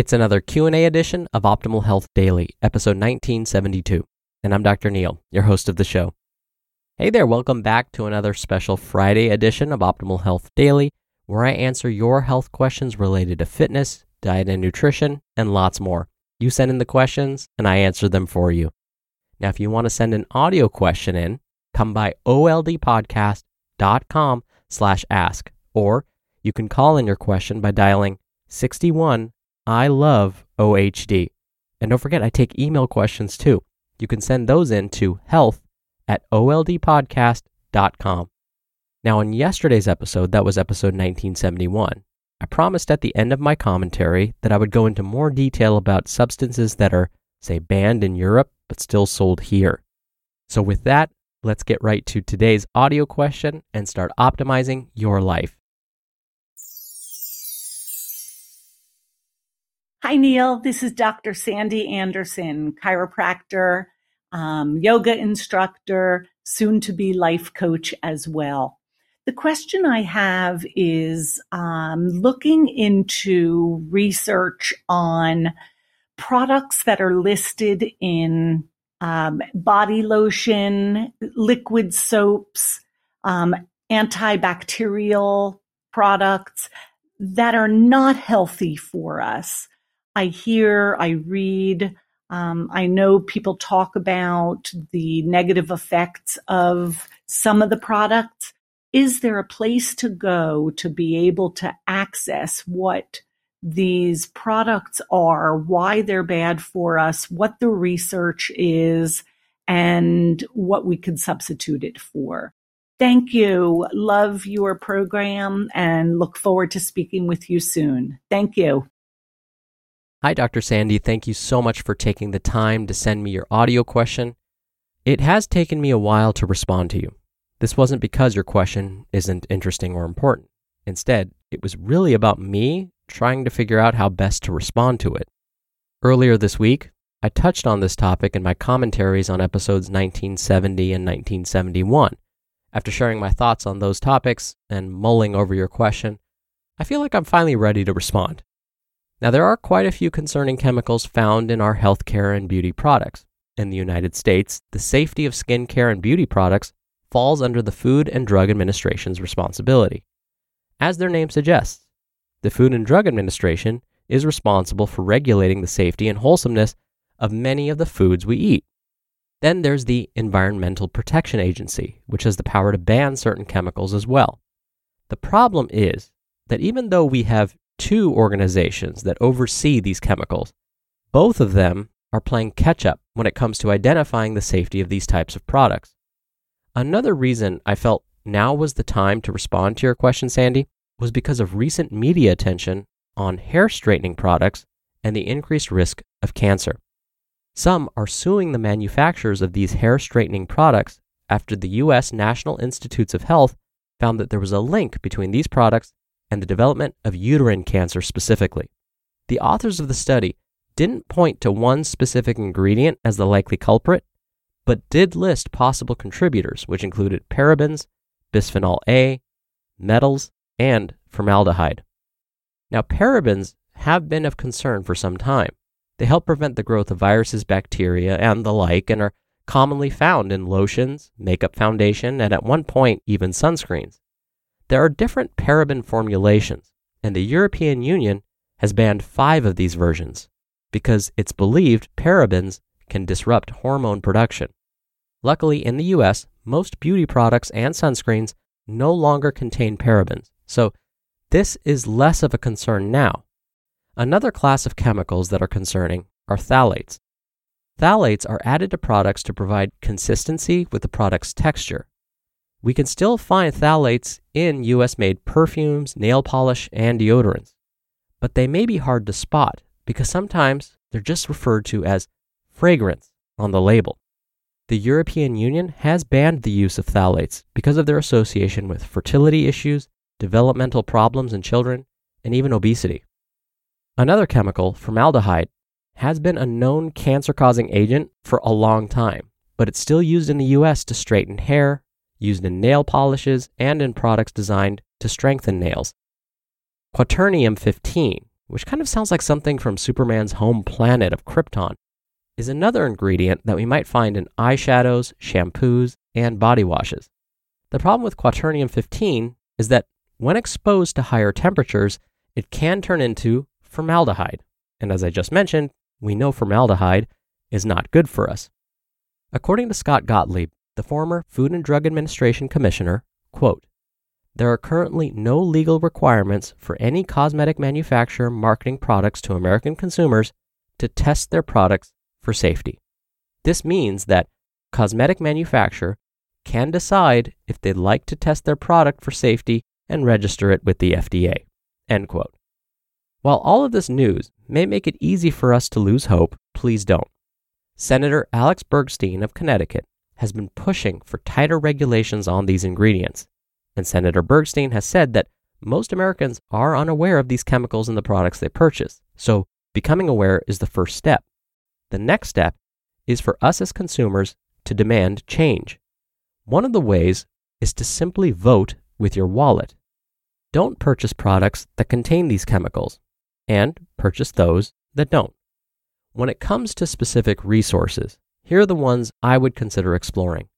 It's another Q&A edition of Optimal Health Daily, episode 1972, and I'm Dr. Neil, your host of the show. Hey there, welcome back to another special Friday edition of Optimal Health Daily, where I answer your health questions related to fitness, diet and nutrition, and lots more. You send in the questions and I answer them for you. Now, if you want to send an audio question in, come by oldpodcast.com slash ask, or you can call in your question by dialing 61 I love OHD. And don't forget, I take email questions too. You can send those in to health at oldpodcast.com. Now, in yesterday's episode, that was episode 1971, I promised at the end of my commentary that I would go into more detail about substances that are, say, banned in Europe but still sold here. So, with that, let's get right to today's audio question and start optimizing your life. Hi, Neil. This is Dr. Sandy Anderson, chiropractor, um, yoga instructor, soon to be life coach as well. The question I have is um, looking into research on products that are listed in um, body lotion, liquid soaps, um, antibacterial products that are not healthy for us. I hear, I read, um, I know people talk about the negative effects of some of the products. Is there a place to go to be able to access what these products are, why they're bad for us, what the research is, and what we could substitute it for? Thank you. Love your program and look forward to speaking with you soon. Thank you. Hi, Dr. Sandy. Thank you so much for taking the time to send me your audio question. It has taken me a while to respond to you. This wasn't because your question isn't interesting or important. Instead, it was really about me trying to figure out how best to respond to it. Earlier this week, I touched on this topic in my commentaries on episodes 1970 and 1971. After sharing my thoughts on those topics and mulling over your question, I feel like I'm finally ready to respond. Now, there are quite a few concerning chemicals found in our healthcare and beauty products. In the United States, the safety of skincare and beauty products falls under the Food and Drug Administration's responsibility. As their name suggests, the Food and Drug Administration is responsible for regulating the safety and wholesomeness of many of the foods we eat. Then there's the Environmental Protection Agency, which has the power to ban certain chemicals as well. The problem is that even though we have two organizations that oversee these chemicals. Both of them are playing catch up when it comes to identifying the safety of these types of products. Another reason I felt now was the time to respond to your question, Sandy, was because of recent media attention on hair straightening products and the increased risk of cancer. Some are suing the manufacturers of these hair straightening products after the U.S. National Institutes of Health found that there was a link between these products and the development of uterine cancer specifically. The authors of the study didn't point to one specific ingredient as the likely culprit, but did list possible contributors, which included parabens, bisphenol A, metals, and formaldehyde. Now, parabens have been of concern for some time. They help prevent the growth of viruses, bacteria, and the like, and are commonly found in lotions, makeup foundation, and at one point, even sunscreens. There are different paraben formulations, and the European Union has banned five of these versions. because it's believed parabens can disrupt hormone production. Luckily, in the US, most beauty products and sunscreens no longer contain parabens, so this is less of a concern now. Another class of chemicals that are concerning are phthalates. Phthalates are added to products to provide consistency with the product's texture. We can still find phthalates in US made perfumes, nail polish, and deodorants, but they may be hard to spot because sometimes they're just referred to as fragrance on the label. The European Union has banned the use of phthalates because of their association with fertility issues, developmental problems in children, and even obesity. Another chemical, formaldehyde, has been a known cancer causing agent for a long time, but it's still used in the US to straighten hair, used in nail polishes, and in products designed to strengthen nails. Quaternium 15, which kind of sounds like something from Superman's home planet of Krypton, is another ingredient that we might find in eyeshadows, shampoos, and body washes. The problem with quaternium 15 is that when exposed to higher temperatures, it can turn into formaldehyde. And as I just mentioned, we know formaldehyde is not good for us. According to Scott Gottlieb, the former Food and Drug Administration commissioner, quote, there are currently no legal requirements for any cosmetic manufacturer marketing products to American consumers to test their products for safety. This means that cosmetic manufacturer can decide if they'd like to test their product for safety and register it with the FDA. End quote. While all of this news may make it easy for us to lose hope, please don't. Senator Alex Bergstein of Connecticut has been pushing for tighter regulations on these ingredients, and Senator Bergstein has said that most Americans are unaware of these chemicals in the products they purchase, so becoming aware is the first step. The next step is for us as consumers to demand change. One of the ways is to simply vote with your wallet. Don't purchase products that contain these chemicals, and purchase those that don't. When it comes to specific resources, here are the ones I would consider exploring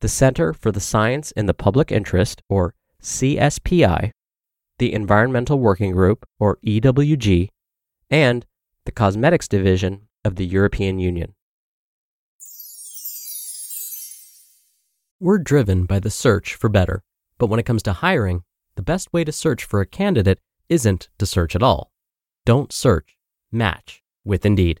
the Center for the Science in the Public Interest, or CSPI, the Environmental Working Group, or EWG, and the Cosmetics Division of the European Union. We're driven by the search for better, but when it comes to hiring, the best way to search for a candidate isn't to search at all. Don't search, match with Indeed.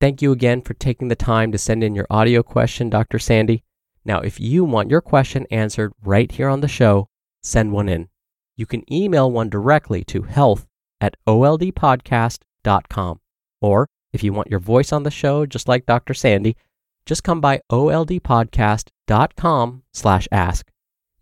Thank you again for taking the time to send in your audio question, Dr. Sandy. Now, if you want your question answered right here on the show, send one in you can email one directly to health at oldpodcast.com. Or if you want your voice on the show, just like Dr. Sandy, just come by oldpodcast.com slash ask.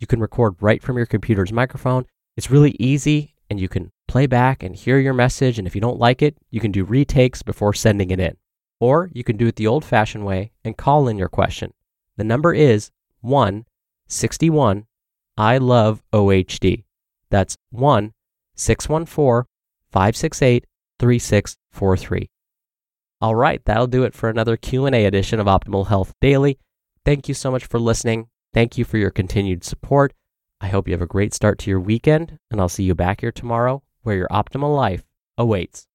You can record right from your computer's microphone. It's really easy and you can play back and hear your message. And if you don't like it, you can do retakes before sending it in. Or you can do it the old fashioned way and call in your question. The number is 161 I love OHD. That's 1 614 568 3643. All right, that'll do it for another Q&A edition of Optimal Health Daily. Thank you so much for listening. Thank you for your continued support. I hope you have a great start to your weekend, and I'll see you back here tomorrow where your optimal life awaits.